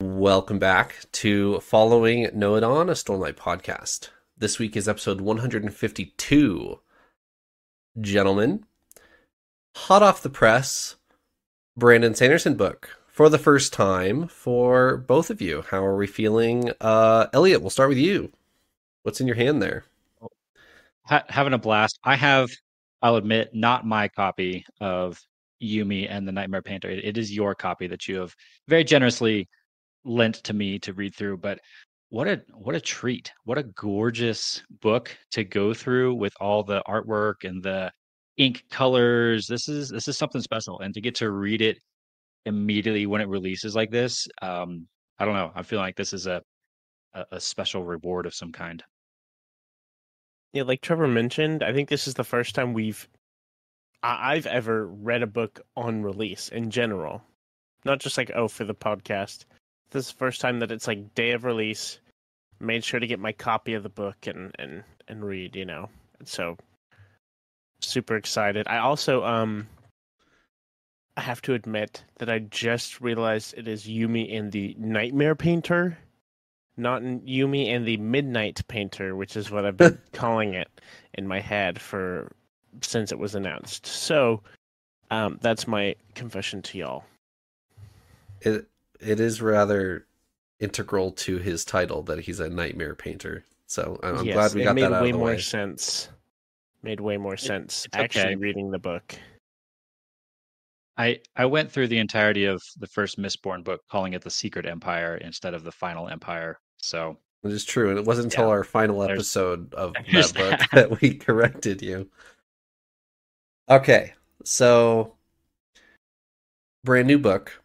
Welcome back to Following Noah On, a Stormlight podcast. This week is episode 152. Gentlemen, hot off the press, Brandon Sanderson book for the first time for both of you. How are we feeling? Uh, Elliot, we'll start with you. What's in your hand there? Ha- having a blast. I have, I'll admit, not my copy of Yumi and the Nightmare Painter. It, it is your copy that you have very generously lent to me to read through. But what a what a treat! What a gorgeous book to go through with all the artwork and the ink colors. This is this is something special, and to get to read it immediately when it releases like this, um, I don't know. I feel like this is a, a a special reward of some kind. Yeah, like Trevor mentioned, I think this is the first time we've I've ever read a book on release in general. Not just like, oh, for the podcast. This is the first time that it's like day of release. Made sure to get my copy of the book and and and read, you know. So super excited. I also um I have to admit that I just realized it is Yumi and the Nightmare Painter, not Yumi and the Midnight Painter, which is what I've been calling it in my head for since it was announced. So um, that's my confession to y'all. It it is rather integral to his title that he's a nightmare painter. So I'm yes, glad we got that out way of the more way. sense. Made way more sense it's actually okay. reading the book. I I went through the entirety of the first Mistborn book, calling it the Secret Empire instead of the Final Empire. So It is true, and it wasn't until Yeah. our final episode of that book that. that we corrected you. Okay, so brand new book.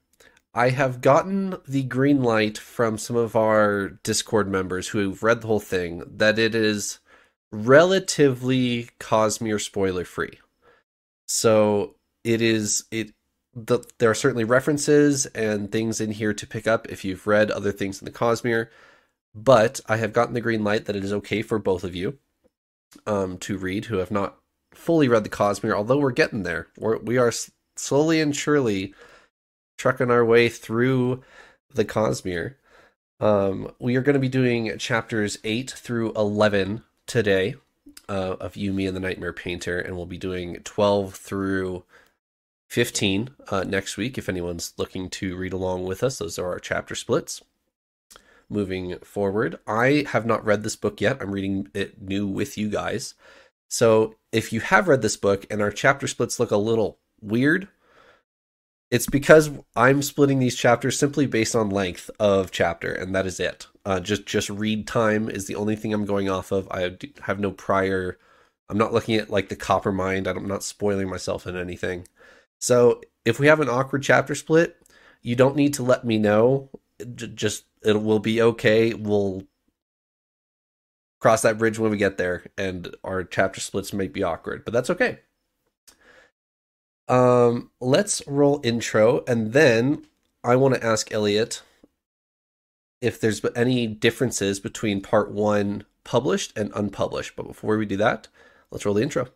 I have gotten the green light from some of our Discord members who've read the whole thing that it is relatively Cosmere spoiler free. So it is it the, there are certainly references and things in here to pick up if you've read other things in the Cosmere but I have gotten the green light that it is okay for both of you um, to read who have not fully read the Cosmere, although we're getting there. We're, we are slowly and surely trucking our way through the Cosmere. Um, we are going to be doing chapters 8 through 11 today uh, of Yumi and the Nightmare Painter, and we'll be doing 12 through 15 uh, next week if anyone's looking to read along with us. Those are our chapter splits moving forward. I have not read this book yet. I'm reading it new with you guys. So if you have read this book and our chapter splits look a little weird, it's because I'm splitting these chapters simply based on length of chapter, and that is it. Uh, just just read time is the only thing I'm going off of. I have no prior. I'm not looking at like the Coppermind. I'm not spoiling myself in anything. So if we have an awkward chapter split, you don't need to let me know. Just it will be okay. We'll cross that bridge when we get there, and our chapter splits might be awkward, but that's okay. Um, let's roll intro, and then I want to ask Elliot if there's any differences between part one published and unpublished. But before we do that, let's roll the intro.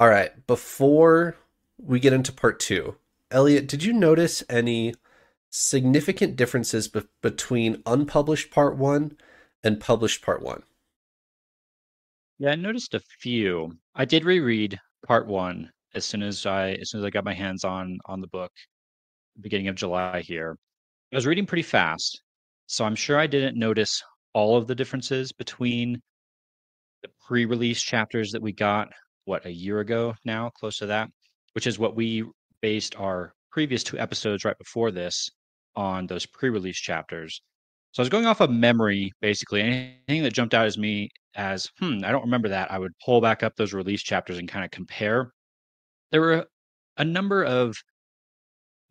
All right, before we get into part two, Elliot, did you notice any significant differences be- between unpublished part one and published part one? Yeah, I noticed a few. I did reread part one as soon as I as soon as I got my hands on on the book, beginning of July here. I was reading pretty fast, so I'm sure I didn't notice all of the differences between the pre-release chapters that we got what a year ago now, close to that, which is what we based our previous two episodes right before this on those pre-release chapters. So I was going off of memory, basically. Anything that jumped out as me as, hmm, I don't remember that. I would pull back up those release chapters and kind of compare. There were a number of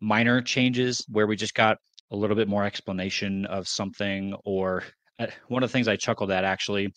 minor changes where we just got a little bit more explanation of something, or uh, one of the things I chuckled at actually,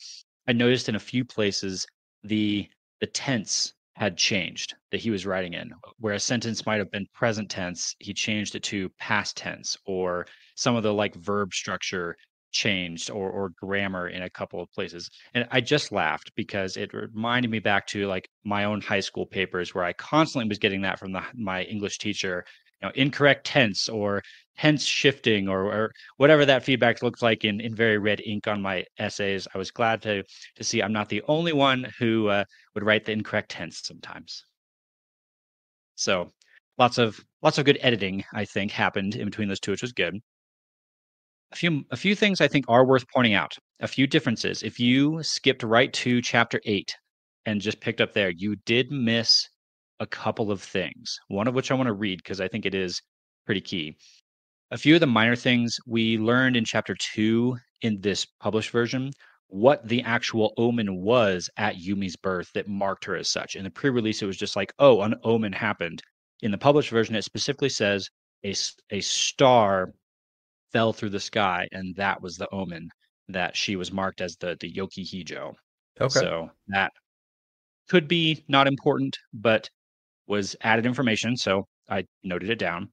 I noticed in a few places the the tense had changed that he was writing in. Oh. Where a sentence might have been present tense, he changed it to past tense, or some of the like verb structure changed or or grammar in a couple of places. And I just laughed because it reminded me back to like my own high school papers where I constantly was getting that from the, my English teacher, you know, incorrect tense or tense shifting or, or whatever that feedback looks like in, in very red ink on my essays. I was glad to to see I'm not the only one who uh, would write the incorrect tense sometimes. So lots of lots of good editing, I think, happened in between those two, which was good a few a few things I think are worth pointing out. A few differences. If you skipped right to chapter 8 and just picked up there, you did miss a couple of things. One of which I want to read because I think it is pretty key. A few of the minor things we learned in chapter 2 in this published version what the actual omen was at Yumi's birth that marked her as such. In the pre-release it was just like, "Oh, an omen happened." In the published version it specifically says a a star fell through the sky, and that was the omen that she was marked as the the Yoki Hijo. Okay. So that could be not important, but was added information, so I noted it down.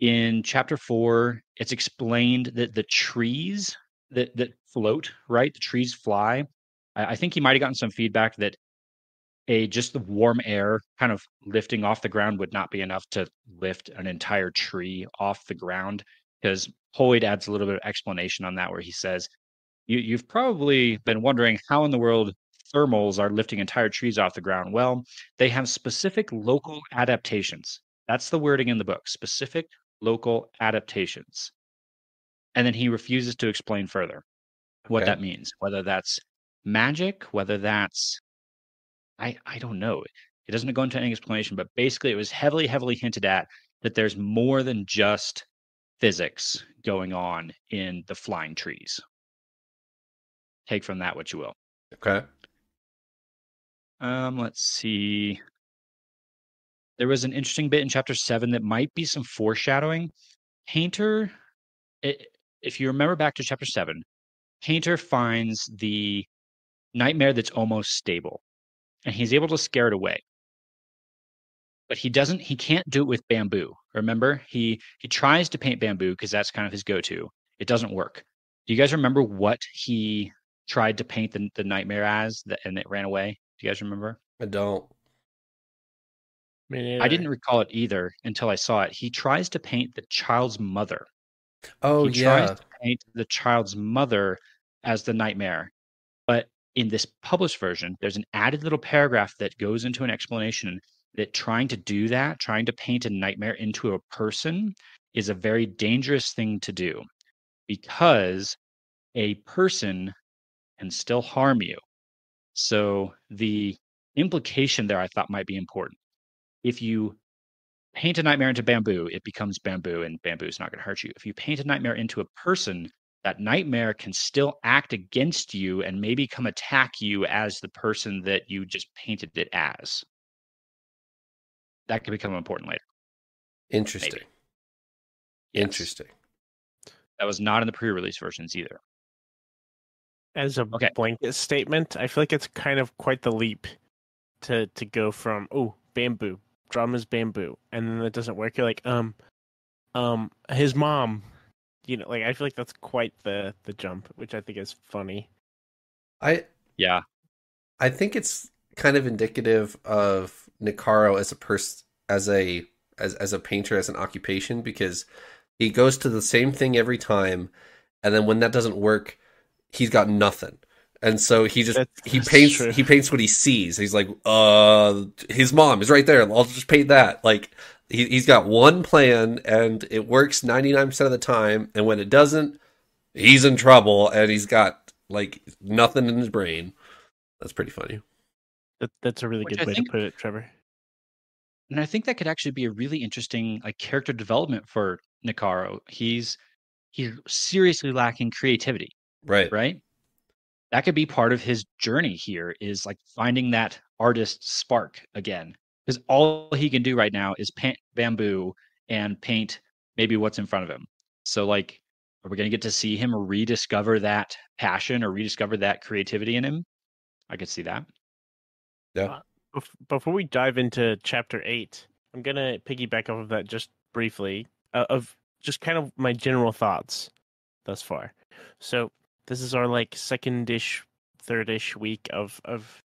In chapter four, it's explained that the trees that that float, right? The trees fly. I, I think he might have gotten some feedback that a just the warm air kind of lifting off the ground would not be enough to lift an entire tree off the ground because Hoid adds a little bit of explanation on that where he says, you, You've probably been wondering how in the world thermals are lifting entire trees off the ground. Well, they have specific local adaptations. That's the wording in the book specific local adaptations. And then he refuses to explain further what Okay. that means, whether that's magic, whether that's I I don't know. It doesn't go into any explanation, but basically it was heavily, heavily hinted at that there's more than just physics going on in the flying trees. Take from that what you will. Okay. Um, let's see. There was an interesting bit in chapter seven that might be some foreshadowing. Painter, i if you remember back to chapter seven, Painter finds the nightmare that's almost stable, and he's able to scare it away. But he doesn't. He can't do it with bamboo. Remember, he he tries to paint bamboo because that's kind of his go-to. It doesn't work. Do you guys remember what he tried to paint the the nightmare as, and it ran away? Do you guys remember? I don't. Me I didn't recall it either until I saw it. He tries to paint the child's mother. Oh he yeah. tries to paint the child's mother as the nightmare. But in this published version, there's an added little paragraph that goes into an explanation that trying to do that, trying to paint a nightmare into a person, is a very dangerous thing to do because a person can still harm you. So the implication there I thought might be important. If you paint a nightmare into bamboo, it becomes bamboo, and bamboo is not going to hurt you. If you paint a nightmare into a person, that nightmare can still act against you and maybe come attack you as the person that you just painted it as. That could become important later. Interesting. Yes. Interesting. That was not in the pre-release versions either. As a Okay. blanket statement, I feel like it's kind of quite the leap to to go from oh bamboo drama's bamboo and then it doesn't work. You're like um um his mom, you know, like I feel like that's quite the the jump, which I think is funny. I Yeah, I think it's kind of indicative of Nikaro as a person, as a as as a painter, as an occupation, because he goes to the same thing every time, and then when that doesn't work, he's got nothing, and so he just That's- he that's paints true. he paints what he sees. He's like, uh, his mom is right there. I'll just paint that. Like he he's got one plan, and it works ninety nine percent of the time, and when it doesn't, he's in trouble, and he's got like nothing in his brain. That's pretty funny. That that's a really Which good I way think- to put it, Trevor. and I think that could actually be a really interesting like character development for Nikaro. He's he's seriously lacking creativity. Right. right that could be part of his journey here is like finding that artist spark again because all he can do right now is paint bamboo and paint maybe what's in front of him so like are we going to get to see him rediscover that passion or rediscover that creativity in him i could see that Yeah. Bef- Before we dive into chapter eight, I'm gonna piggyback off of that just briefly uh, of just kind of my general thoughts thus far. So this is our like second-ish, third-ish week of of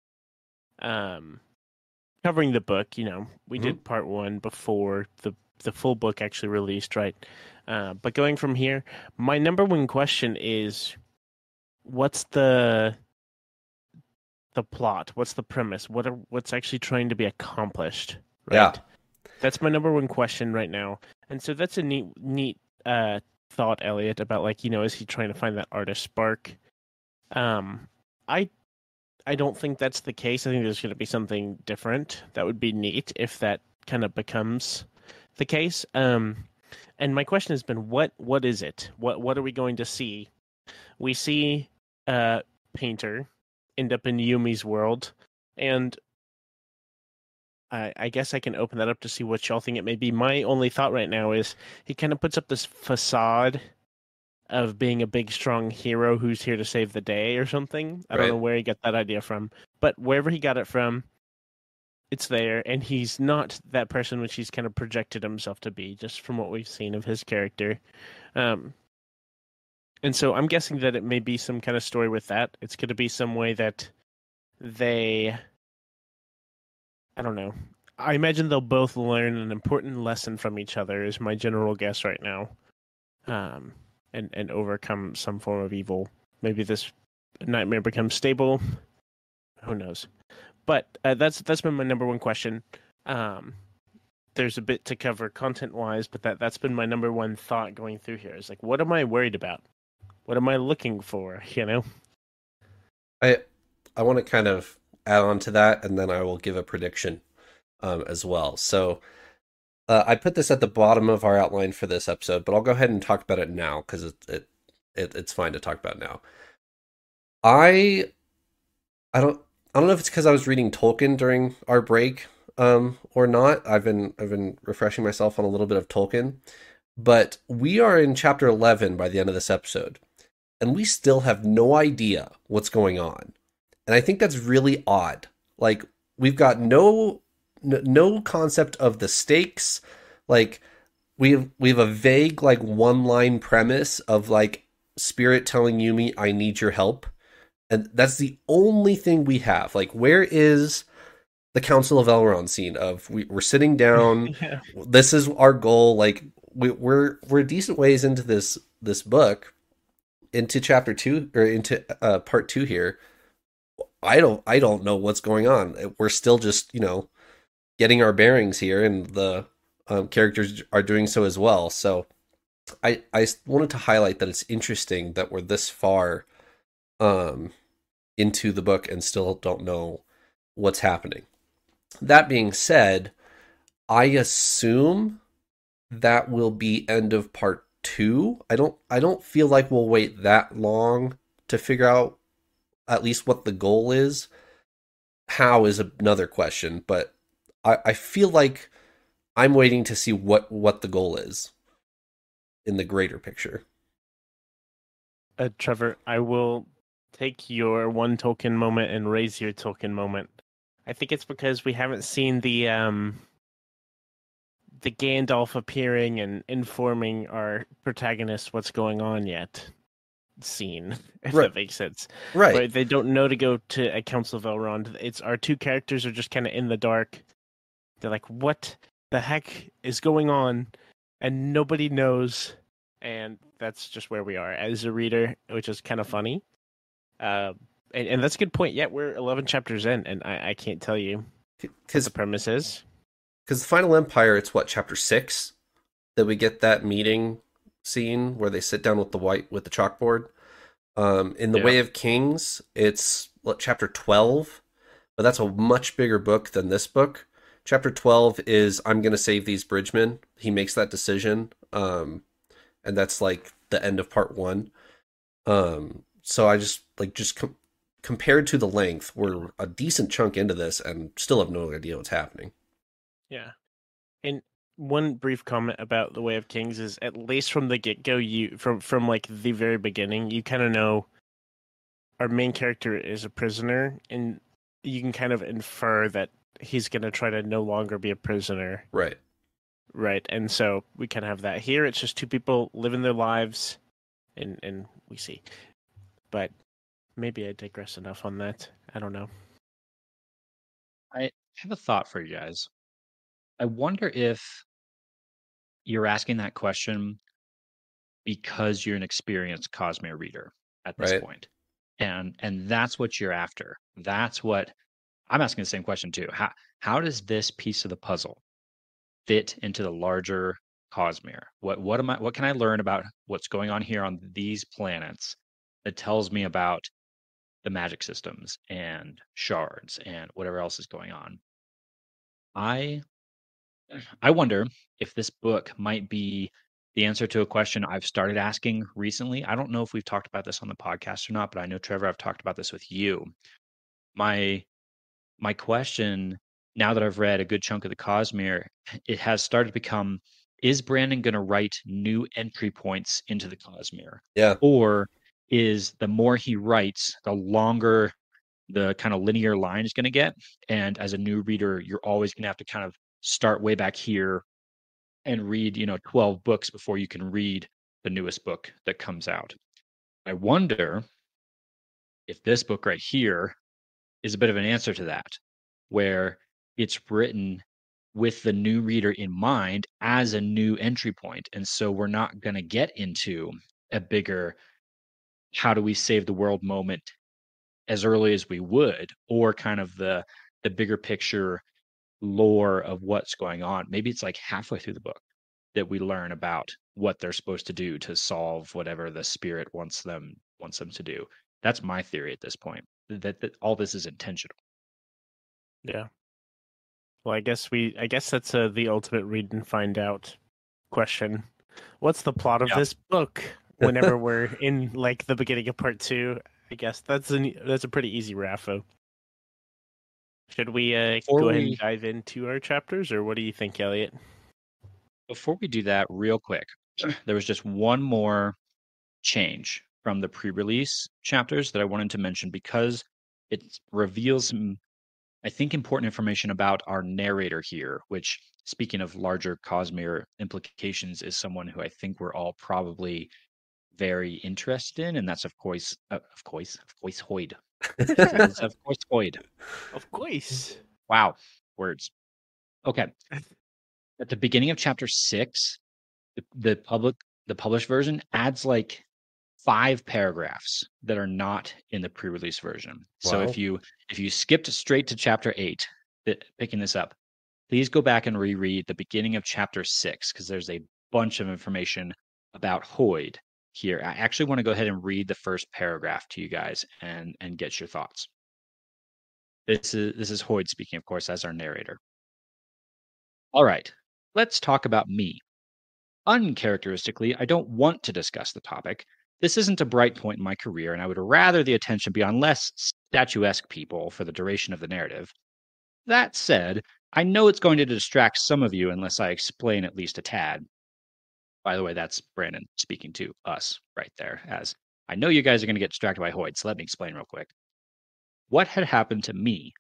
um covering the book. You know, we did part one before the the full book actually released, right? Uh, but going from here, my number one question is, what's the the plot? What's the premise? What are what's actually trying to be accomplished? Yeah. That's my number one question right now. And so that's a neat neat uh thought, Elliot, about like, you know, is he trying to find that artist spark? Um I I don't think that's the case. I think there's gonna be something different. That would be neat if that kind of becomes the case. Um and my question has been what what is it? What what are we going to see? We see uh painter end up in Yumi's world, and I, I guess I can open that up to see what y'all think it may be. My only thought right now is he kind of puts up this facade of being a big, strong hero who's here to save the day or something. I Right. don't know where he got that idea from, but wherever he got it from, it's there, and he's not that person which he's kind of projected himself to be, just from what we've seen of his character. Um, and so I'm guessing that it may be some kind of story with that. It's going to be some way that they, I don't know. I imagine they'll both learn an important lesson from each other. Is my general guess right now, um, and and overcome some form of evil. Maybe this nightmare becomes stable. Who knows? But uh, that's that's been my number one question. Um, there's a bit to cover content wise, but that that's been my number one thought going through here. Is like, what am I worried about? What am I looking for? You know? I I want to kind of add on to that, and then I will give a prediction um, as well. So uh, I put this at the bottom of our outline for this episode, but I'll go ahead and talk about it now because it, it it it's fine to talk about now. I I don't I don't know if it's because I was reading Tolkien during our break um, or not. I've been I've been refreshing myself on a little bit of Tolkien, but we are in chapter eleven by the end of this episode and we still have no idea what's going on. And I think that's really odd. Like we've got no no concept of the stakes. Like we've we've a vague like one line premise of like spirit telling Yumi I need your help. And that's the only thing we have. Like where is the Council of Elrond scene of we, we're sitting down yeah. this is our goal like we, we're we're a decent ways into this this book into chapter two or into uh part two here i don't i don't know what's going on. We're still just you know getting our bearings here and the um, characters are doing so as well. So i i wanted to highlight that it's interesting that we're this far um into the book and still don't know what's happening. That being said i assume that will be end of part two. I don't I don't feel like we'll wait that long to figure out at least what the goal is. How is another question, but I, I feel like I'm waiting to see what what the goal is in the greater picture. Uh, Trevor, I will take your one Tolkien moment and raise your Tolkien moment. I think it's because we haven't seen the um the Gandalf appearing and informing our protagonist what's going on yet scene, if Right. that makes sense. Right. Right. They don't know to go to a Council of Elrond. It's our two characters are just kind of in the dark. They're like, what the heck is going on? And nobody knows. And that's just where we are as a reader, which is kind of funny. Uh, and, and that's a good point. Yet we're 11 chapters in, and I, I can't tell you Because the premise is. because the final empire it's what chapter six that we get that meeting scene where they sit down with the white with the chalkboard um in the Yeah. way of kings it's what chapter 12 but that's a much bigger book than this book. Chapter 12 is i'm gonna save these bridgemen he makes that decision um and that's like the end of part one. Um so i just like just com- compared to the length we're a decent chunk into this and still have no idea what's happening. Yeah. And one brief comment about the Way of Kings is at least from the get go, you from from like the very beginning, you kind of know our main character is a prisoner, and you can kind of infer that he's going to try to no longer be a prisoner, Right. right? And so we kind of have that here. It's just two people living their lives, and and we see. But maybe I digress enough on that. I don't know. I have a thought for you guys. I wonder if you're asking that question because you're an experienced Cosmere reader at this Right. point. And and that's what you're after. That's what I'm asking the same question too. How how does this piece of the puzzle fit into the larger Cosmere? What what am I what can I learn about what's going on here on these planets that tells me about the magic systems and shards and whatever else is going on? I I wonder if this book might be the answer to a question I've started asking recently. I don't know if we've talked about this on the podcast or not, but I know Trevor, I've talked about this with you. My my question now that I've read a good chunk of the Cosmere, it has started to become is Brandon going to write new entry points into the Cosmere? Yeah. Or is the more he writes, the longer the kind of linear line is going to get? And as a new reader, you're always going to have to kind of start way back here and read, you know, 12 books before you can read the newest book that comes out. I wonder if this book right here is a bit of an answer to that, where it's written with the new reader in mind as a new entry point. And so we're not going to get into a bigger how do we save the world moment as early as we would or kind of the the bigger picture lore of what's going on maybe it's like halfway through the book that we learn about what they're supposed to do to solve whatever the spirit wants them wants them to do that's my theory at this point that, that all this is intentional Yeah. Well, I guess we. I guess that's uh, the ultimate read and find out question. What's the plot of Yeah. this book? Whenever we're in like the beginning of part two, I guess that's an that's a pretty easy RAFO. Should we uh, go ahead we- and dive into our chapters, or what do you think, Elliot? before we do that real quick there was just one more change from the pre-release chapters that i wanted to mention because it reveals some i think important information about our narrator here which speaking of larger cosmere implications is someone who i think we're all probably very interested in and that's of course uh, of course of course Hoid of course Hoid Of course. Wow, words. Okay. At the beginning of chapter six, the, the public, the published version adds like five paragraphs that are not in the pre-release version. So if you if you skipped straight to chapter eight, th- picking this up, please go back and reread the beginning of chapter six because there's a bunch of information about Hoid here. I actually want to go ahead and read the first paragraph to you guys and and get your thoughts. This is this is Hoid speaking, of course, as our narrator. All right, let's talk about me. Uncharacteristically, I don't want to discuss the topic. This isn't a bright point in my career, and I would rather the attention be on less statuesque people for the duration of the narrative. That said, I know it's going to distract some of you unless I explain at least a tad. By the way, that's Brandon speaking to us right there, as I know you guys are going to get distracted by Hoid, so let me explain real quick. What had happened to me?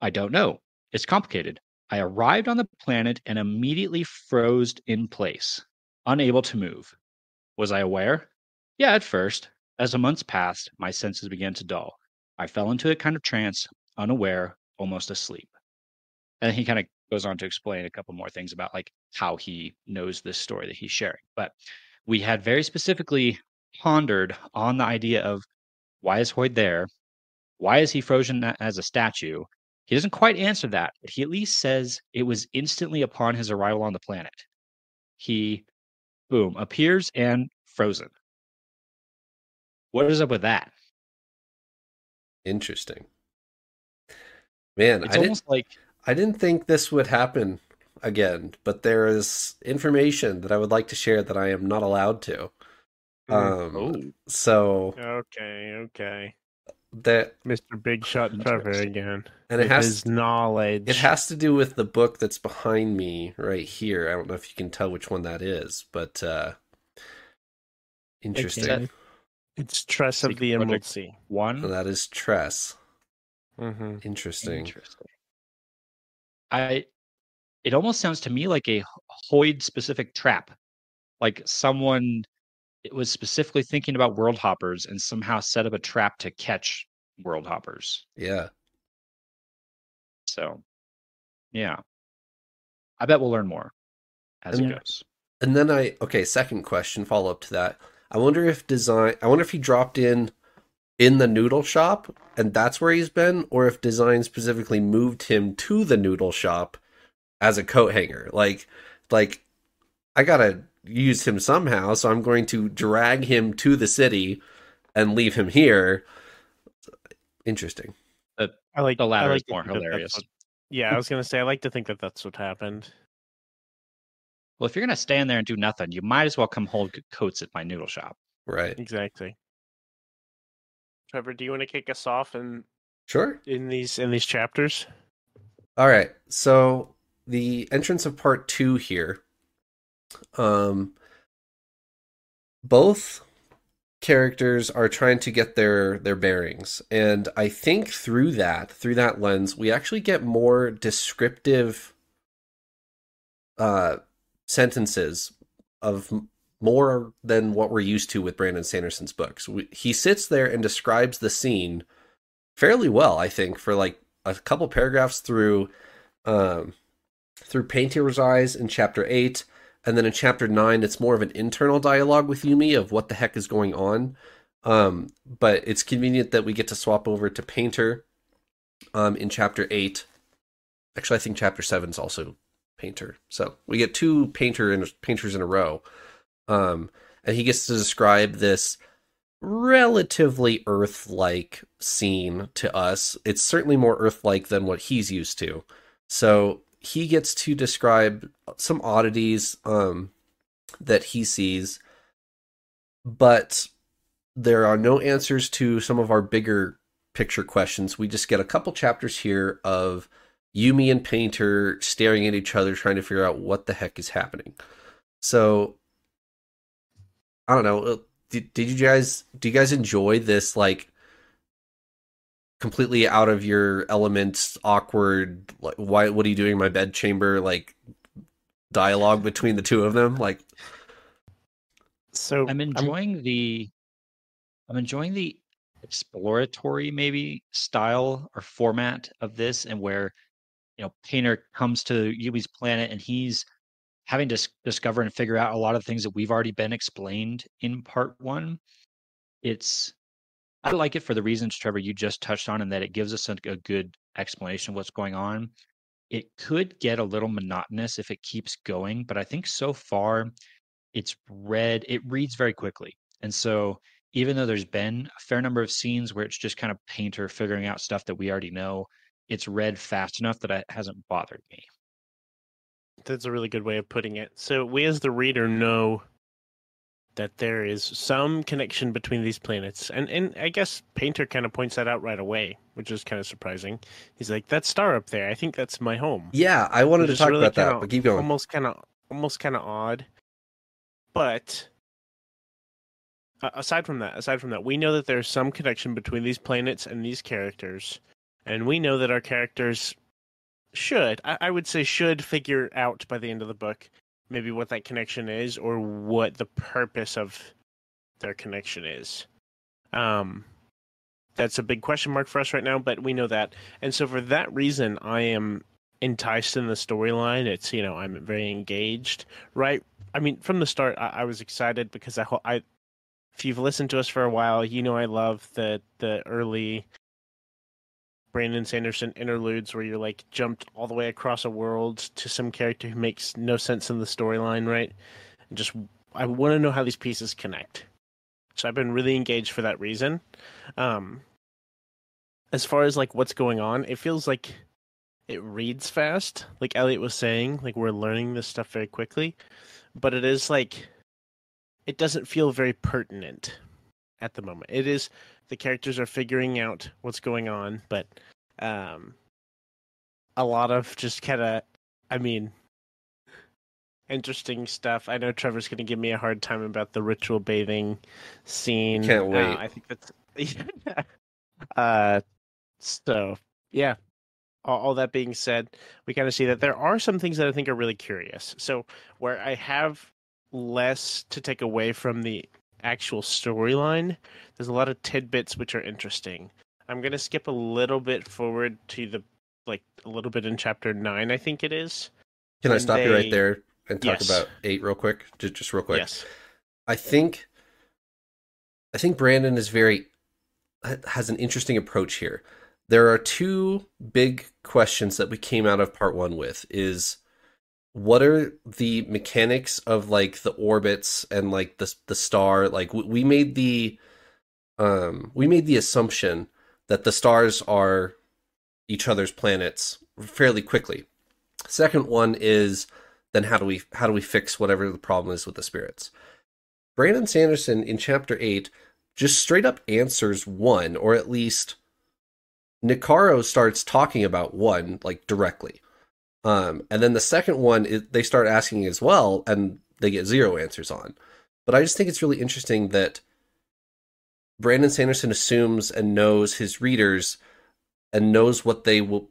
I don't know. It's complicated. I arrived on the planet and immediately froze in place, unable to move. Was I aware? Yeah, at first. As the months passed, my senses began to dull. I fell into a kind of trance, unaware, almost asleep. And he kind of goes on to explain a couple more things about like how he knows this story that he's sharing. But we had very specifically pondered on the idea of why is Hoid there? Why is he frozen as a statue? He doesn't quite answer that, but he at least says it was instantly upon his arrival on the planet. He, boom, appears and frozen. What is up with that? Interesting. Man, It's I almost like I didn't think this would happen again, but there is information that I would like to share that I am not allowed to. Um oh, so okay, okay. that Mr. Big Shot Trevor again. and it has his knowledge. it has to do with the book that's behind me right here. I don't know if you can tell which one that is, but uh interesting. can. It's Tress of the Emerald Sea. one. That is Tress. Mm-hmm. Interesting. Interesting. I it almost sounds to me like a Hoid specific trap. Like someone it was specifically thinking about world hoppers and somehow set up a trap to catch world hoppers. Yeah. So, yeah. I bet we'll learn more as And- it goes. And then I okay, second question, follow up to that. I wonder if design I wonder if he dropped in in the noodle shop and that's where he's been, or if design specifically moved him to the noodle shop as a coat hanger. Like like I gotta use him somehow, so I'm going to drag him to the city and leave him here. Interesting. But I like The latter I is more think that that's hilarious. what- yeah, I was gonna say I like to think that that's what happened. Well, if you're gonna stand there and do nothing, you might as well come hold coats at my noodle shop. Right. Exactly. Trevor, do you want to kick us off and Sure. in these in these chapters? All right. So the entrance of part two here. Um, both characters are trying to get their their bearings, and I think through that through that lens, we actually get more descriptive uh sentences of more than what we're used to with Brandon Sanderson's books. We, he sits there and describes the scene fairly well, I think, for like a couple paragraphs through um through Painter's Eyes in chapter 8 and then in chapter 9 it's more of an internal dialogue with Yumi of what the heck is going on. Um but it's convenient that we get to swap over to Painter um in chapter 8 actually I think chapter 7 is also Painter. So we get two painter in, painters in a row um and he gets to describe this relatively Earth-like scene to us. It's certainly more Earth-like than what he's used to. So he gets to describe some oddities um, that he sees, but there are no answers to some of our bigger picture questions. We just get a couple chapters here of Yumi and Painter staring at each other, trying to figure out what the heck is happening. So I don't know. uh, Did, did you guys do you guys enjoy this like completely out of your elements, awkward? Like, why? What are you doing in my bed chamber? Like dialogue between the two of them. Like, So I'm enjoying the I'm enjoying the exploratory maybe style or format of this and where you know Painter comes to Yumi's planet and he's having to discover and figure out a lot of things that we've already been explained in part 1. It's I like it for the reasons Trevor you just touched on and that it gives us a, a good explanation of what's going on. It could get a little monotonous if it keeps going, but I think so far it's read it reads very quickly and so even though there's been a fair number of scenes where it's just kind of painter figuring out stuff that we already know it's read fast enough that it hasn't bothered me that's a really good way of putting it. So we as the reader know that there is some connection between these planets. And and I guess Painter kind of points that out right away, which is kind of surprising. He's like, That star up there, I think that's my home. yeah, I wanted Which to talk really about that, kinda but keep going. Almost kind of, almost kind of odd. But uh, aside from that, aside from that, we know that there's some connection between these planets and these characters, and we know that our characters should, I, I would say, should figure out by the end of the book maybe what that connection is or what the purpose of their connection is. Um, that's a big question mark for us right now, but we know that, and so for that reason, I am enticed in the storyline. It's you know I'm very engaged. Right? I mean, from the start, I, I was excited because I, I, if you've listened to us for a while, you know I love the the early Brandon Sanderson interludes where you're like jumped all the way across a world to some character who makes no sense in the storyline, right? And just I want to know how these pieces connect. So I've been really engaged for that reason. Um, as far as like what's going on, it feels like it reads fast. Like Elliot was saying, like we're learning this stuff very quickly, but it is like it doesn't feel very pertinent at the moment. It is the characters are figuring out what's going on, but um a lot of just kind of I mean interesting stuff. I know Trevor's going to give me a hard time about the ritual bathing scene. Can't Uh, wait. I think that's uh so yeah. all, all that being said, we kind of see that there are some things that I think are really curious. So where I have less to take away from the actual storyline, there's a lot of tidbits which are interesting. I'm gonna skip a little bit forward to the like a little bit in chapter nine, I think it is. Can I stop you right there and talk Yes. about eight real quick? Just, just real quick. Yes. I think I think Brandon is very has an interesting approach here. There are two big questions that we came out of part 1 with is what are the mechanics of like the orbits and like the the star like we, we made the um we made the assumption that the stars are each other's planets fairly quickly. Second one is then how do we how do we fix whatever the problem is with the spirits? Brandon Sanderson in chapter 8 just straight up answers one, or at least Nikaro starts talking about one, like directly. Um, and then the second one, is, they start asking as well, and they get zero answers on. But I just think it's really interesting that Brandon Sanderson assumes and knows his readers and knows what they will,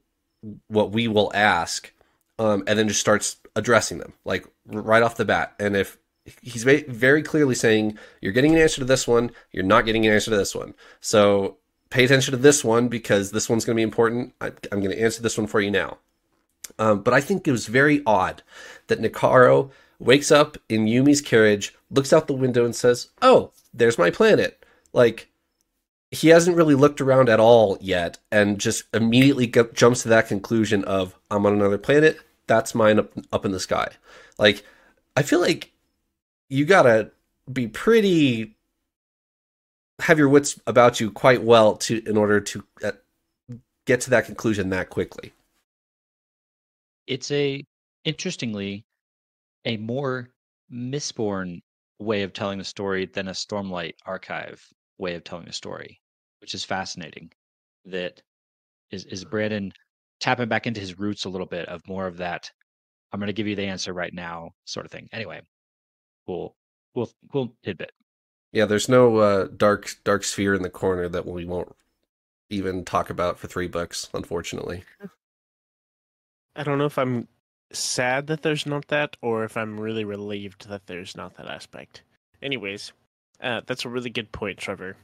what we will ask, um, and then just starts addressing them like right off the bat. And if he's very clearly saying you're getting an answer to this one you're not getting an answer to this one so pay attention to this one because this one's going to be important I, i'm going to answer this one for you now um, but i think it was very odd that Nikaro wakes up in yumi's carriage looks out the window and says oh there's my planet. Like he hasn't really looked around at all yet and just immediately g- jumps to that conclusion of i'm on another planet. That's mine up, up in the sky. Like i feel like you gotta be pretty have your wits about you quite well to in order to uh, get to that conclusion that quickly It's a interestingly a more Mistborn way of telling the story than a Stormlight archive way of telling the story, which is fascinating. That is is Brandon tapping back into his roots a little bit of more of that. I'm going to give you the answer right now, sort of thing. Anyway, cool, cool, cool tidbit. yeah there's no uh, dark dark sphere in the corner that we won't even talk about for three books unfortunately I don't know if I'm sad that there's not that or if I'm really relieved that there's not that aspect. Anyways, uh, that's a really good point, Trevor.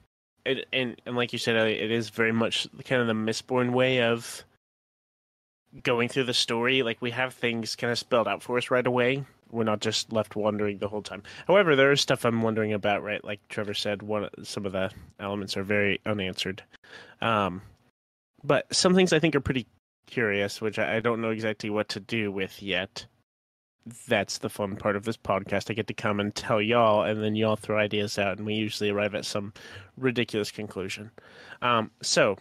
It, and and like you said, uh, it is very much kind of the Mistborn way of going through the story. Like we have things kind of spelled out for us right away. We're not just left wondering the whole time. However, there is stuff I'm wondering about. Right, like Trevor said, one some of the elements are very unanswered. Um, but some things I think are pretty curious, which I don't know exactly what to do with yet. That's the fun part of this podcast. I get to come and tell y'all, and then y'all throw ideas out, and we usually arrive at some ridiculous conclusion. Um, so,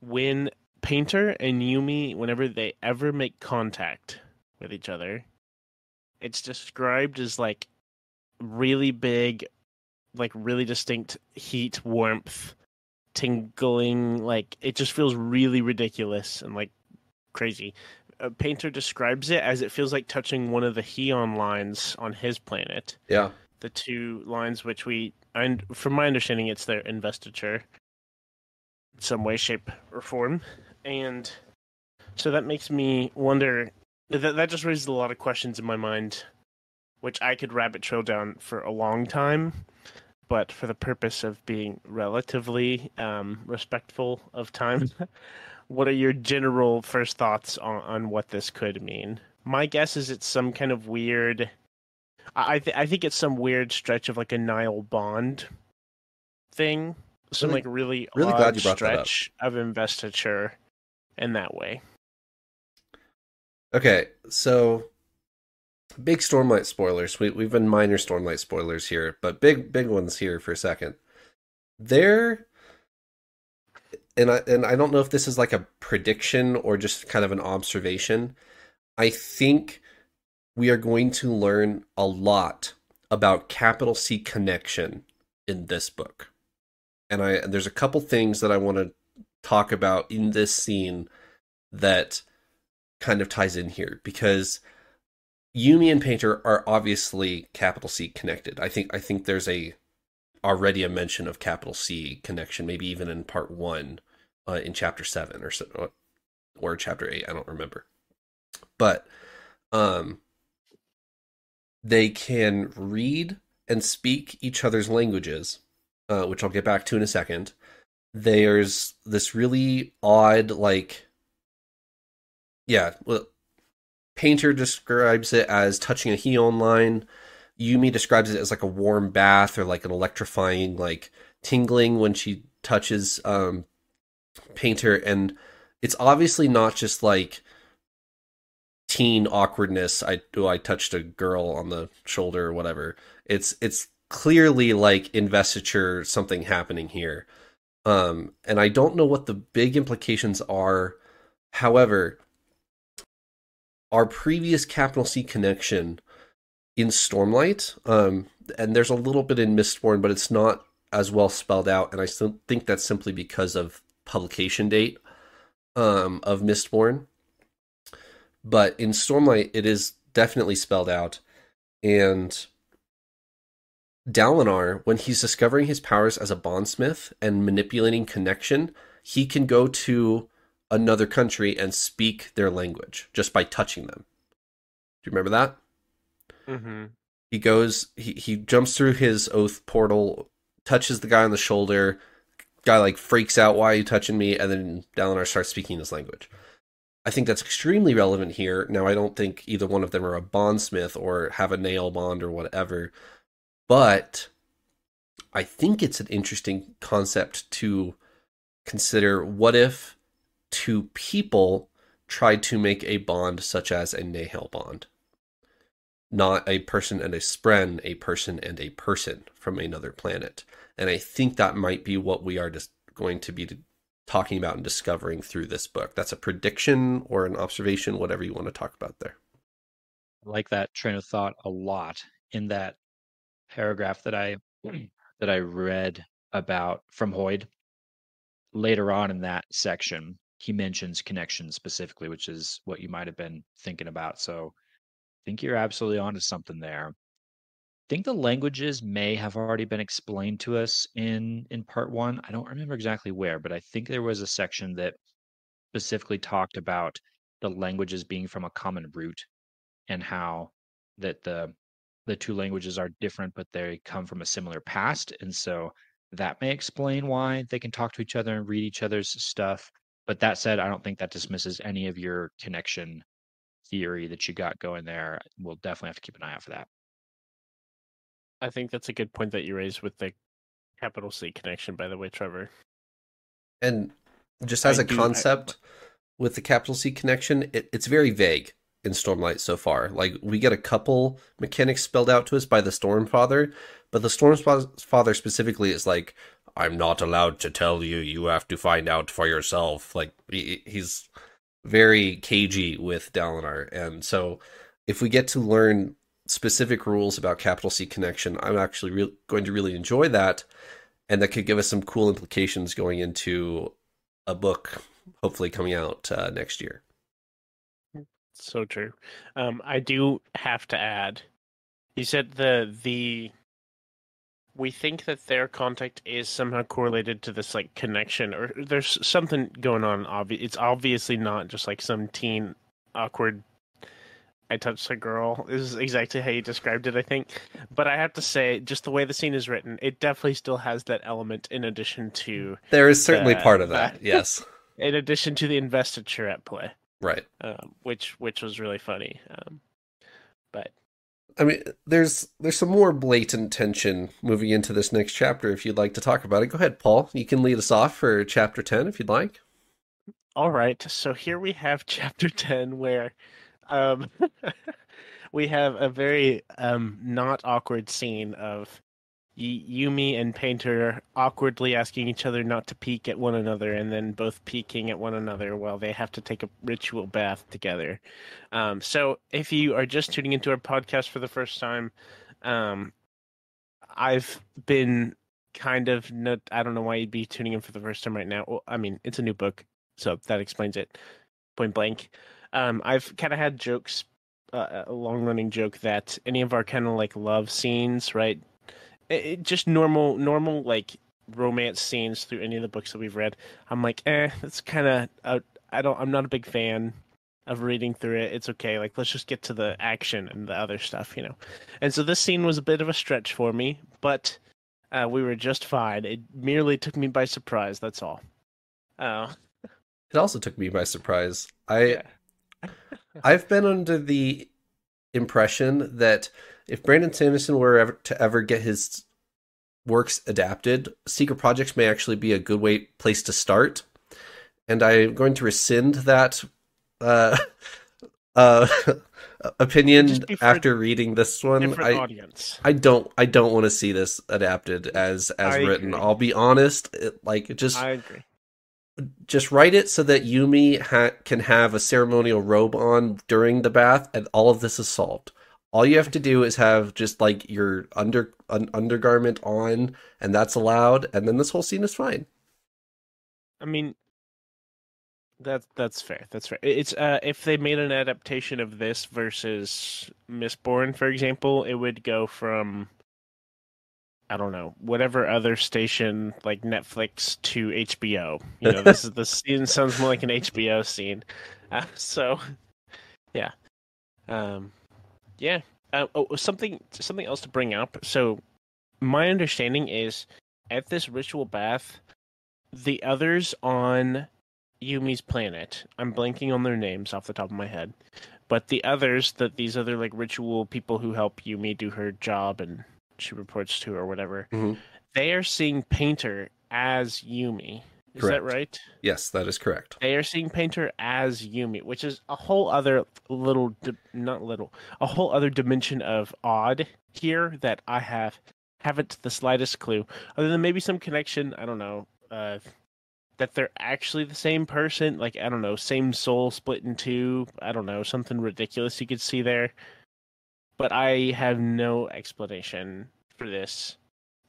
when Painter and Yumi, whenever they ever make contact with each other, it's described as like really big, like really distinct heat, warmth, tingling. Like it just feels really ridiculous and like crazy. a Painter describes it as it feels like touching one of the hion lines on his planet. yeah The two lines, which we, and from my understanding, it's their investiture, in some way, shape, or form, and so that makes me wonder. That that just raises a lot of questions in my mind, which I could rabbit trail down for a long time. But for the purpose of being relatively um, respectful of time, what are your general first thoughts on, on what this could mean? My guess is it's some kind of weird. I I, th- I think it's some weird stretch of like a Nahel bond thing. Some Really- like really really odd glad you brought that up. stretch of investiture in that way. Okay, so big Stormlight spoilers. We we've been minor Stormlight spoilers here, but big big ones here for a second. There and I and I don't know if this is like a prediction or just kind of an observation. I think we are going to learn a lot about capital C connection in this book. And I and there's a couple things that I want to talk about in this scene that kind of ties in here because Yumi and Painter are obviously capital C connected. I think I think there's a already a mention of capital C connection, maybe even in part one, uh, in chapter seven or so, or chapter 8, I don't remember. But um they can read and speak each other's languages, uh, which I'll get back to in a second. There's this really odd, like, yeah, well, Painter describes it as touching a hion line. Yumi describes it as like a warm bath or like an electrifying, like tingling when she touches um, Painter, and it's obviously not just like teen awkwardness. I do I touched a girl on the shoulder or whatever. It's it's clearly like investiture, something happening here. Um, and I don't know what the big implications are. However, our previous capital C connection in Stormlight, um, and there's a little bit in Mistborn, but it's not as well spelled out, and I think that's simply because of publication date um, of Mistborn. But in Stormlight, it is definitely spelled out, and Dalinar, when he's discovering his powers as a bondsmith and manipulating connection, he can go to another country and speak their language just by touching them. Do you remember that? Mm-hmm. He goes, he, he jumps through his oath portal, touches the guy on the shoulder. Guy like freaks out, why are you touching me? And then Dalinar starts speaking his language. I think that's extremely relevant here. Now, I don't think either one of them are a bondsmith or have a Nahel bond or whatever, but I think it's an interesting concept to consider. What if two people tried to make a bond such as a Nahel bond? Not a person and a spren, a person and a person from another planet. And I think that might be what we are just going to be talking about and discovering through this book. That's a prediction or an observation, whatever you want to talk about there. I like that train of thought a lot in that paragraph that I that I read about from Hoid Later on in that section, he mentions connection specifically, which is what you might have been thinking about. So I think you're absolutely onto something there think the languages may have already been explained to us in in part one. I don't remember exactly where, but I think there was a section that specifically talked about the languages being from a common root and how that the the two languages are different, but they come from a similar past, and so that may explain why they can talk to each other and read each other's stuff. But that said, I don't think that dismisses any of your connection theory that you got going there. We'll definitely have to keep an eye out for that. I think that's a good point that you raised with the capital C connection, by the way, Trevor. And just as I a do- I- concept with the capital C connection, it, it's very vague in Stormlight so far. Like we get a couple mechanics spelled out to us by the Stormfather, but the Stormfather specifically is like, "I'm not allowed to tell you. You have to find out for yourself." Like he, he's very cagey with Dalinar, and so if we get to learn specific rules about capital C connection, I'm actually re- going to really enjoy that, and that could give us some cool implications going into a book hopefully coming out uh, next year. So true. Um, I do have to add, you said the the we think that their contact is somehow correlated to this like connection, or there's something going on. Obvi- it's obviously not just like some teen awkward. I touched a girl is exactly how you described it, I think. But I have to say, just the way the scene is written, it definitely still has that element. In addition to, There is certainly Uh, part of that. that- yes. in addition to the investiture at play, Right. um, which which was really funny. Um, but I mean, there's there's some more blatant tension moving into this next chapter. If you'd like to talk about it, go ahead, Paul. You can lead us off for chapter ten if you'd like. All right, so here we have chapter 10 where um we have a very um not awkward scene of Yumi and Painter awkwardly asking each other not to peek at one another and then both peeking at one another while they have to take a ritual bath together. Um so if you are just tuning into our podcast for the first time, um I've been kind of not, I don't know why you'd be tuning in for the first time right now. Well, I mean, it's a new book so that explains it point blank um i've kind of had jokes uh, a long running joke that any of our kind of like love scenes right it, it- just normal normal like romance scenes through any of the books that we've read i'm like eh that's kind of out I don't. I'm not a big fan of reading through it. It's okay. Like let's just get to the action and the other stuff, you know. And so this scene was a bit of a stretch for me, but uh, we were just fine. It merely took me by surprise. That's all. Uh, It also took me by surprise. I. I've been under the impression that if Brandon Sanderson were ever to ever get his works adapted, Secret Projects may actually be a good way place to start. And I'm going to rescind that uh, uh, opinion after reading this one. I, audience. I don't I don't want to see this adapted as as I written. agree. I'll be honest, it, like just I agree. just write it so that Yumi ha- can have a ceremonial robe on during the bath, and all of this is solved. All you have to do is have just like your under un- undergarment on, and that's allowed, and then this whole scene is fine. I mean, that's that's fair. That's fair. It's uh, if they made an adaptation of this versus Mistborn, for example, it would go from I don't know whatever other station like Netflix to HBO. You know, this is the scene sounds more like an HBO scene. Uh, so, yeah, um, yeah. Uh, oh, something something else to bring up. So, my understanding is at this ritual bath the others on Yumi's planet. I'm blanking on their names off the top of my head. But the others, that these other like ritual people who help Yumi do her job and she reports to or whatever, Mhm. they are seeing Painter as Yumi. Is that right? Yes, that is correct. They are seeing Painter as Yumi, which is a whole other little, not little, a whole other dimension of odd here that I have haven't the slightest clue, other than maybe some connection. I don't know. Uh, that they're actually the same person, like I don't know, same soul split in two. I don't know, something ridiculous you could see there. But I have no explanation for this,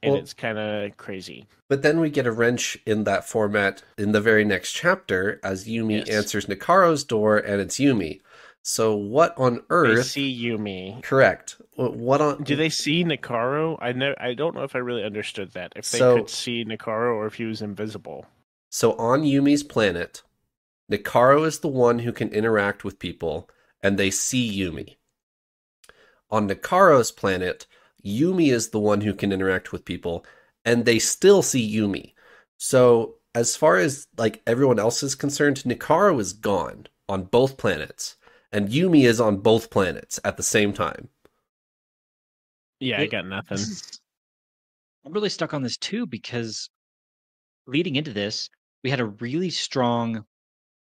and Well- it's kind of crazy. But then we get a wrench in that format in the very next chapter as Yumi Yes. answers Nikaro's door, and it's Yumi. So what on earth? They see Yumi. Correct. What on? Do they see Nikaro? I know. I don't know if I really understood that. If they So- could see Nikaro or if he was invisible. So on Yumi's planet, Nikaro is the one who can interact with people, and they see Yumi. On Nikaro's planet, Yumi is the one who can interact with people, and they still see Yumi. So as far as like everyone else is concerned, Nikaro is gone on both planets, and Yumi is on both planets at the same time. Yeah, I It- got nothing. I'm really stuck on this too because leading into this, we had a really strong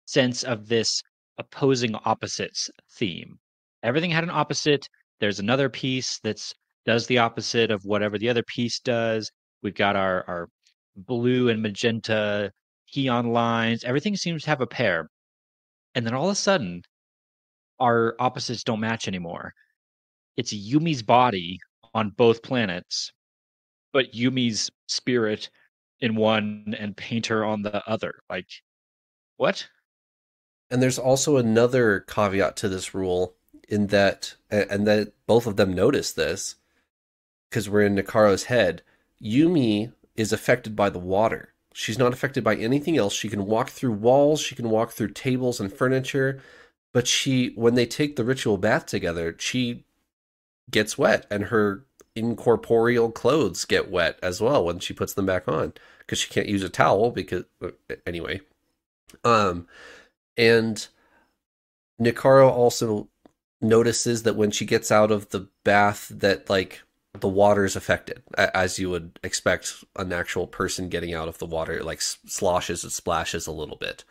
sense of this opposing opposites theme. Everything had an opposite. There's another piece that's does the opposite of whatever the other piece does. We've got our our blue and magenta hion lines. Everything seems to have a pair. And then all of a sudden, our opposites don't match anymore. It's Yumi's body on both planets, but Yumi's spirit in one and Painter on the other. Like, what? And there's also another caveat to this rule in that, and that both of them notice this because we're in Nikaro's head. Yumi is affected by the water. She's not affected by anything else. She can walk through walls, she can walk through tables and furniture, but she, when they take the ritual bath together, she gets wet and her incorporeal clothes get wet as well when she puts them back on because she can't use a towel because uh, anyway um and Nikaro also notices that when she gets out of the bath that like the water is affected as you would expect an actual person getting out of the water like sloshes and splashes a little bit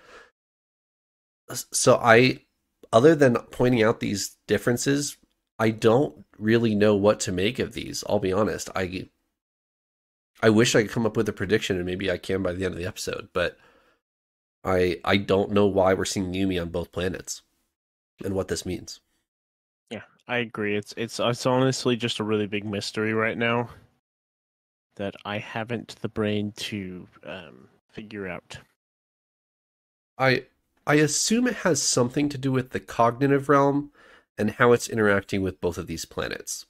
so i other than pointing out these differences i don't really know what to make of these i'll be honest i i wish i could come up with a prediction and maybe i can by the end of the episode but I I don't know why we're seeing Yumi on both planets and what this means. I agree. It's it's it's honestly just a really big mystery right now that I haven't the brain to um, figure out. I I assume it has something to do with the cognitive realm and how it's interacting with both of these planets.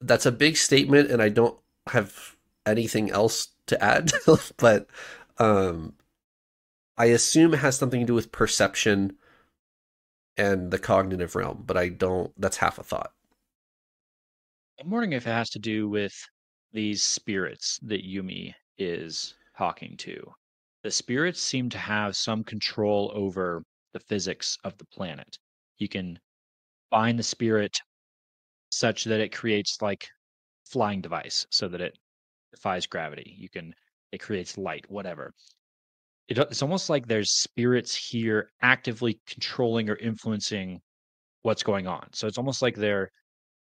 That's a big statement and I don't have anything else to add, but um I assume it has something to do with perception and the cognitive realm, but I don't. That's half a thought. I'm wondering if it has to do with these spirits that Yumi is talking to. The spirits seem to have some control over the physics of the planet. You can bind the spirit such that it creates like flying device so that it defies gravity. You can it creates light, whatever. It, it's almost like there's spirits here actively controlling or influencing what's going on. So it's almost like they're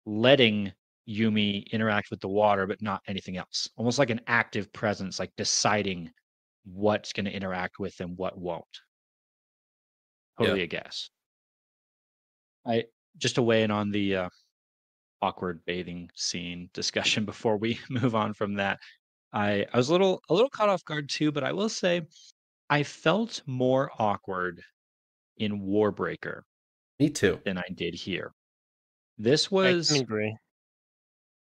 letting Yumi interact with the water, but not anything else. Almost like an active presence, like deciding what's going to interact with and what won't. Totally Yeah. a guess. I just to weigh in on the uh, awkward bathing scene discussion before we move on from that. I I was a little a little caught off guard too, but I will say I felt more awkward in Warbreaker Me too. than I did here. This I was agree.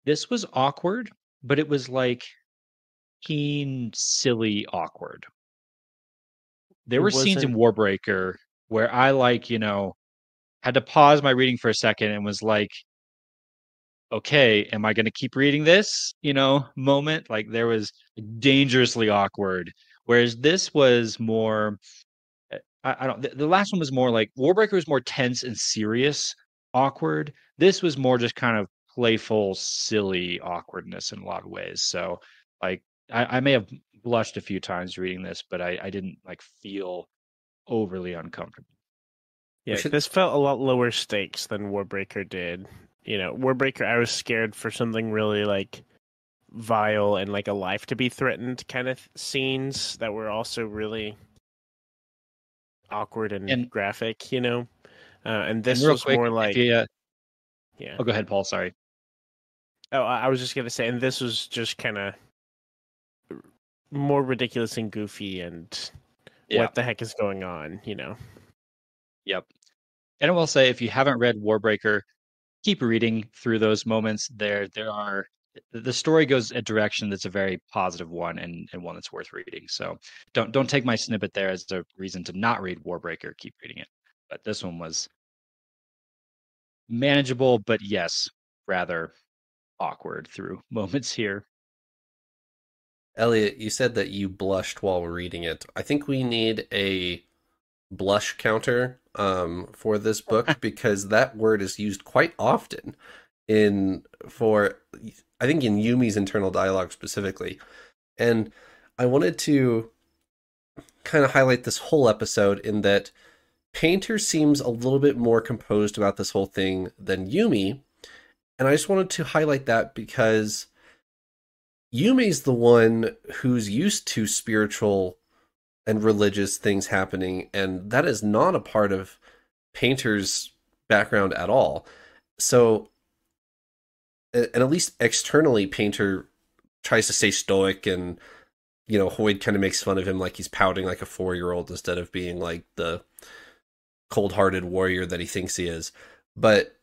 this was awkward, but it was like keen, silly awkward. There It were scenes in wasn't- Warbreaker where I like, you know, had to pause my reading for a second and was like, okay, am I going to keep reading this? You know, moment. Like there was dangerously awkward. Whereas this was more, uh, I, I don't, the, the last one was more like Warbreaker was more tense and serious, awkward. This was more just kind of playful, silly awkwardness in a lot of ways. So, like, I, I may have blushed a few times reading this, but I, I didn't like feel overly uncomfortable. Yeah, should- this felt a lot lower stakes than Warbreaker did. You know, Warbreaker, I was scared for something really like vile and like a life to be threatened kind of scenes that were also really awkward and, And- graphic. You know, uh, and this and was quick, more like you, uh, yeah. oh, go ahead, Paul. Sorry. Oh, I was just gonna say, and this was just kind of more ridiculous and goofy, and Yeah. what the heck is going on? You know. Yep. And I will say, if you haven't read Warbreaker, keep reading through those moments. There, there are the story goes a direction that's a very positive one and, and one that's worth reading. So don't don't take my snippet there as a reason to not read Warbreaker. Keep reading it. But this one was manageable, but yes, rather awkward through moments here. Elliot, you said that you blushed while reading it. I think we need a blush counter um, for this book because that word is used quite often in for I think in Yumi's internal dialogue specifically. And I wanted to kind of highlight this whole episode in that Painter seems a little bit more composed about this whole thing than Yumi. And I just wanted to highlight that because Yumi's the one who's used to spiritual and religious things happening, and that is not a part of Painter's background at all. So, and at least externally, Painter tries to stay stoic, and you know, Hoid kind of makes fun of him like he's pouting like a four year old instead of being like the cold hearted warrior that he thinks he is. But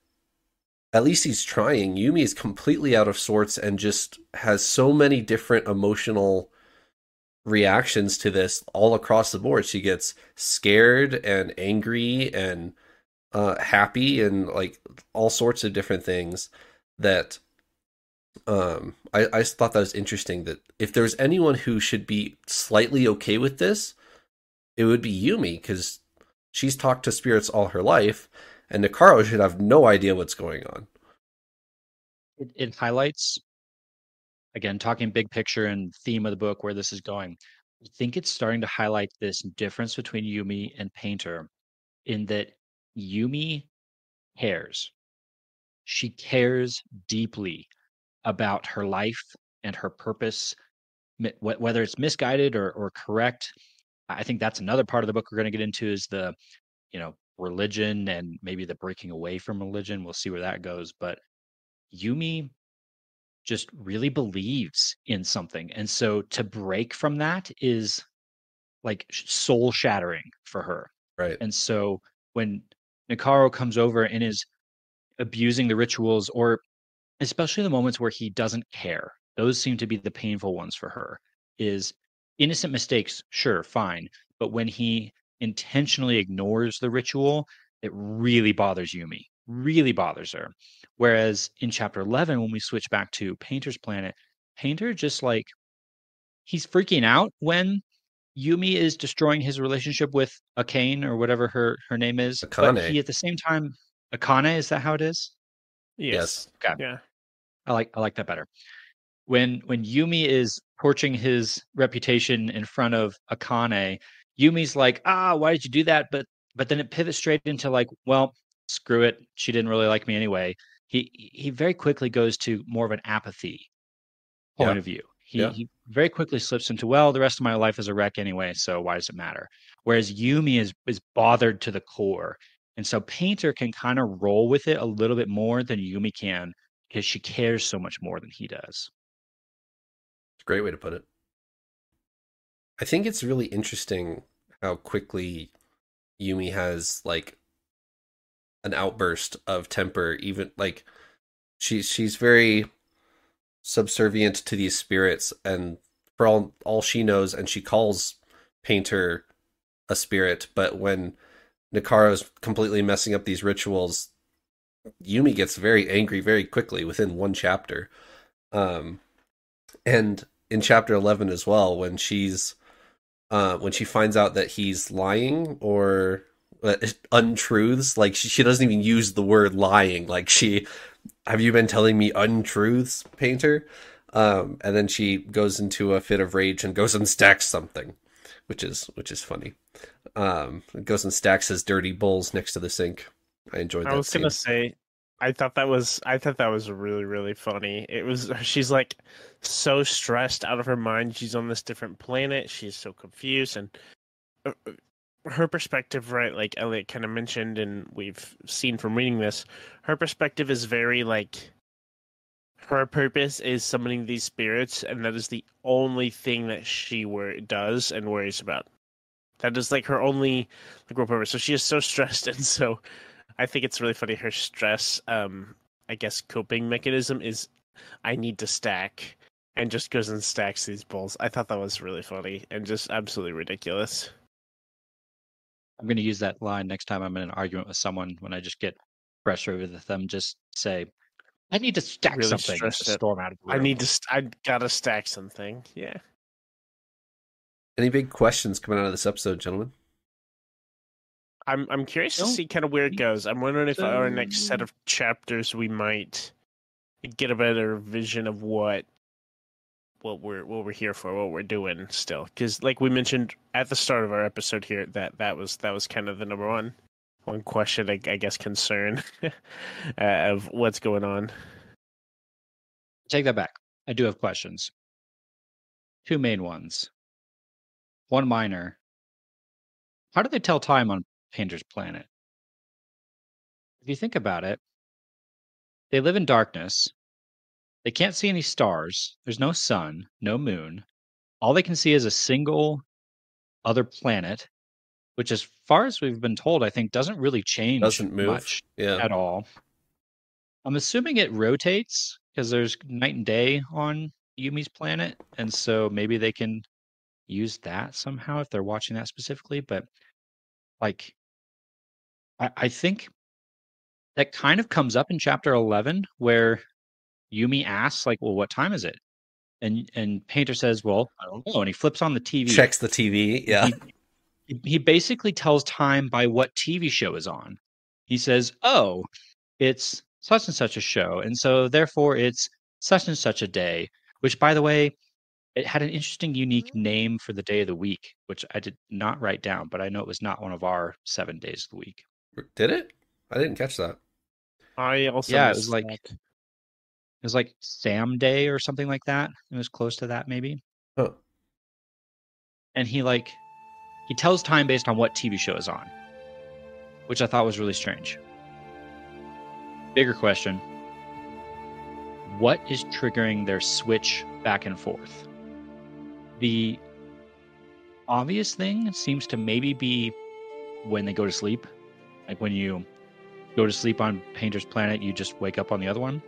at least he's trying. Yumi is completely out of sorts and just has so many different emotional reactions to this all across the board. She gets scared and angry and uh, happy and like all sorts of different things that um I, I thought that was interesting that if there's anyone who should be slightly okay with this, it would be Yumi because she's talked to spirits all her life and Nikaro should have no idea what's going on. it, it highlights again talking big picture and theme of the book where this is going i think it's starting to highlight this difference between yumi and painter in that yumi cares she cares deeply about her life and her purpose whether it's misguided or, or correct i think that's another part of the book we're going to get into is the you know religion and maybe the breaking away from religion we'll see where that goes but Yumi just really believes in something. And so to break from that is like soul shattering for her. Right. And so when Nikaro comes over and is abusing the rituals, or especially the moments where he doesn't care, those seem to be the painful ones for her. Is innocent mistakes, sure, fine. but when he intentionally ignores the ritual, it really bothers Yumi, really bothers her. Whereas in chapter 11, when we switch back to Painter's Planet, Painter just like he's freaking out when Yumi is destroying his relationship with Akane or whatever her her name is. Akane. But he at the same time Akane, is that how it is? Yes. Okay. Yeah. I like I like that better. When when Yumi is torching his reputation in front of Akane, Yumi's like, ah, why did you do that? But but then it pivots straight into like, well, screw it. She didn't really like me anyway. He he very quickly goes to more of an apathy point Yeah. of view. He, Yeah. he very quickly slips into, well, the rest of my life is a wreck anyway, so why does it matter? Whereas Yumi is is bothered to the core. And so Painter can kind of roll with it a little bit more than Yumi can because she cares so much more than he does. It's a great way to put it. I think it's really interesting how quickly Yumi has like an outburst of temper even like she's she's very subservient to these spirits and for all all she knows and she calls painter a spirit but when Nikaro's completely messing up these rituals. Yumi gets very angry very quickly within one chapter. Um and in chapter 11 as well when she's uh when she finds out that he's lying or uh, untruths like she, she doesn't even use the word lying. Like she have you been telling me untruths painter? Um and then she goes into a fit of rage and goes and stacks something which is which is funny um goes and stacks his dirty bowls next to the sink i enjoyed that I was scene. gonna say, I thought that was, I thought that was really, really funny. It was, she's like so stressed out of her mind. She's on this different planet. She's so confused, and uh, uh, her perspective, right? Like Elliot kind of mentioned, and we've seen from reading this, her perspective is very like. Her purpose is summoning these spirits, and that is the only thing that she wor- does and worries about. That is like her only like real purpose. So she is so stressed, and so I think it's really funny. Her stress, um, I guess, coping mechanism is I need to stack, and just goes and stacks these bowls. I thought that was really funny and just absolutely ridiculous. I'm going to use that line next time I'm in an argument with someone when I just get frustrated with them. Just say, I need to stack Really something. storm out of the I need to. St- I gotta stack something. Yeah. Any big questions coming out of this episode gentlemen I'm I'm curious to see kind of where it goes. I'm wondering if our next set of chapters we might get a better vision of what what we're what we're here for, what we're doing still. Because like we mentioned at the start of our episode here, that that was that was kind of the number one one question, I, I guess, concern uh, of what's going on. Take that back. I do have questions. Two main ones. One minor. How do they tell time on Painter's Planet? If you think about it, they live in darkness. They can't see any stars. There's no sun, no moon. All they can see is a single other planet, which, as far as we've been told, I think doesn't really change doesn't move much yeah at all. I'm assuming it rotates because there's night and day on Yumi's planet, and so maybe they can use that somehow if they're watching that specifically. But like, I, I think that kind of comes up in chapter 11 where Yumi asks, like, "Well, what time is it?" And and Painter says, "Well, I don't know," and he flips on the TV. checks the tv yeah He, he- he basically tells time by what TV show is on. He says, "Oh, it's such and such a show, and so therefore it's such and such a day." Which, by the way, it had an interesting, unique mm. name for the day of the week, which I did not write down, but I know it was not one of our seven days of the week. did it i didn't catch that I also Yeah, it was like- that. It was like Sam Day or something like that. It was close to that, maybe. huh and he like he tells time based on what TV show is on, which I thought was really strange. Bigger question: What is triggering their switch back and forth? The obvious thing seems to maybe be when they go to sleep, like when you go to sleep on Painter's Planet, you just wake up on the other one.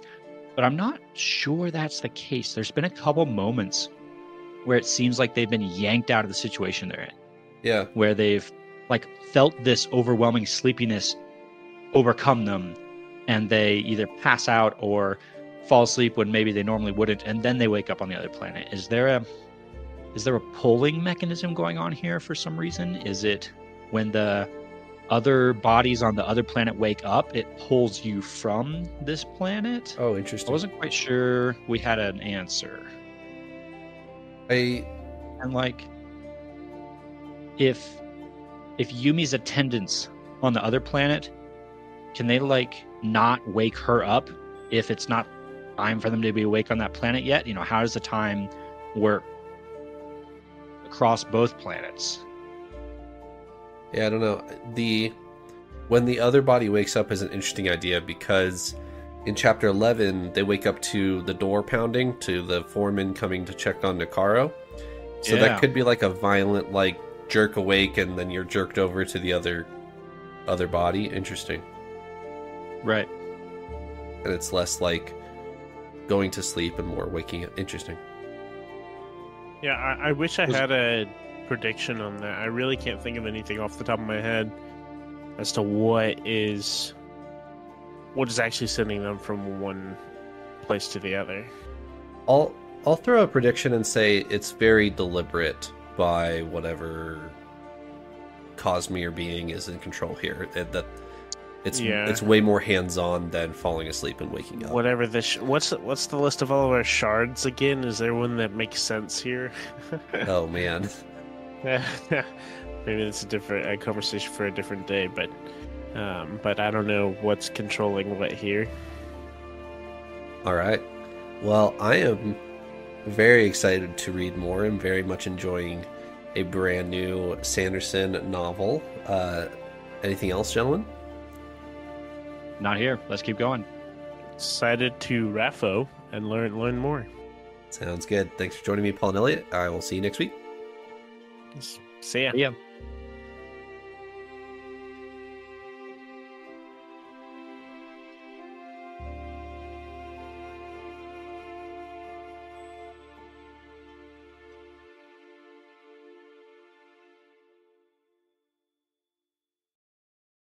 But I'm not sure that's the case. There's been a couple moments where it seems like they've been yanked out of the situation they're in. Yeah. where they've like felt this overwhelming sleepiness overcome them and they either pass out or fall asleep when maybe they normally wouldn't and then they wake up on the other planet is there a is there a pulling mechanism going on here for some reason? Is it when the other bodies on the other planet wake up it pulls you from this planet? Oh, interesting. i wasn't quite sure we had an answer. I and like if if yumi's attendants on the other planet can they like not wake her up if it's not time for them to be awake on that planet yet? You know how does the time work across both planets Yeah, I don't know. The when the other body wakes up is an interesting idea because in chapter 11 they wake up to the door pounding to the foreman coming to check on Nikaro. So Yeah. that could be like a violent like jerk awake and then you're jerked over to the other other body. Interesting. right And it's less like going to sleep and more waking up. Interesting. Yeah, I, I wish I had a prediction on that. I really can't think of anything off the top of my head as to what is what is actually sending them from one place to the other. I'll I'll throw a prediction and say it's very deliberate by whatever Cosmere being is in control here. That that it's Yeah. it's way more hands on than falling asleep and waking up. Whatever this, sh- what's what's the list of all of our shards again? Is there one that makes sense here? Oh man. Maybe it's a different a conversation for a different day, but um, but I don't know what's controlling what here. All right. Well, I am very excited to read more. I'm very much enjoying a brand new Sanderson novel. Uh, anything else, gentlemen? Not here let's keep going Excited to RAFO and learn learn more. Sounds good. Thanks for joining me, Paul and Elliot. I will see you next week. See ya. yeah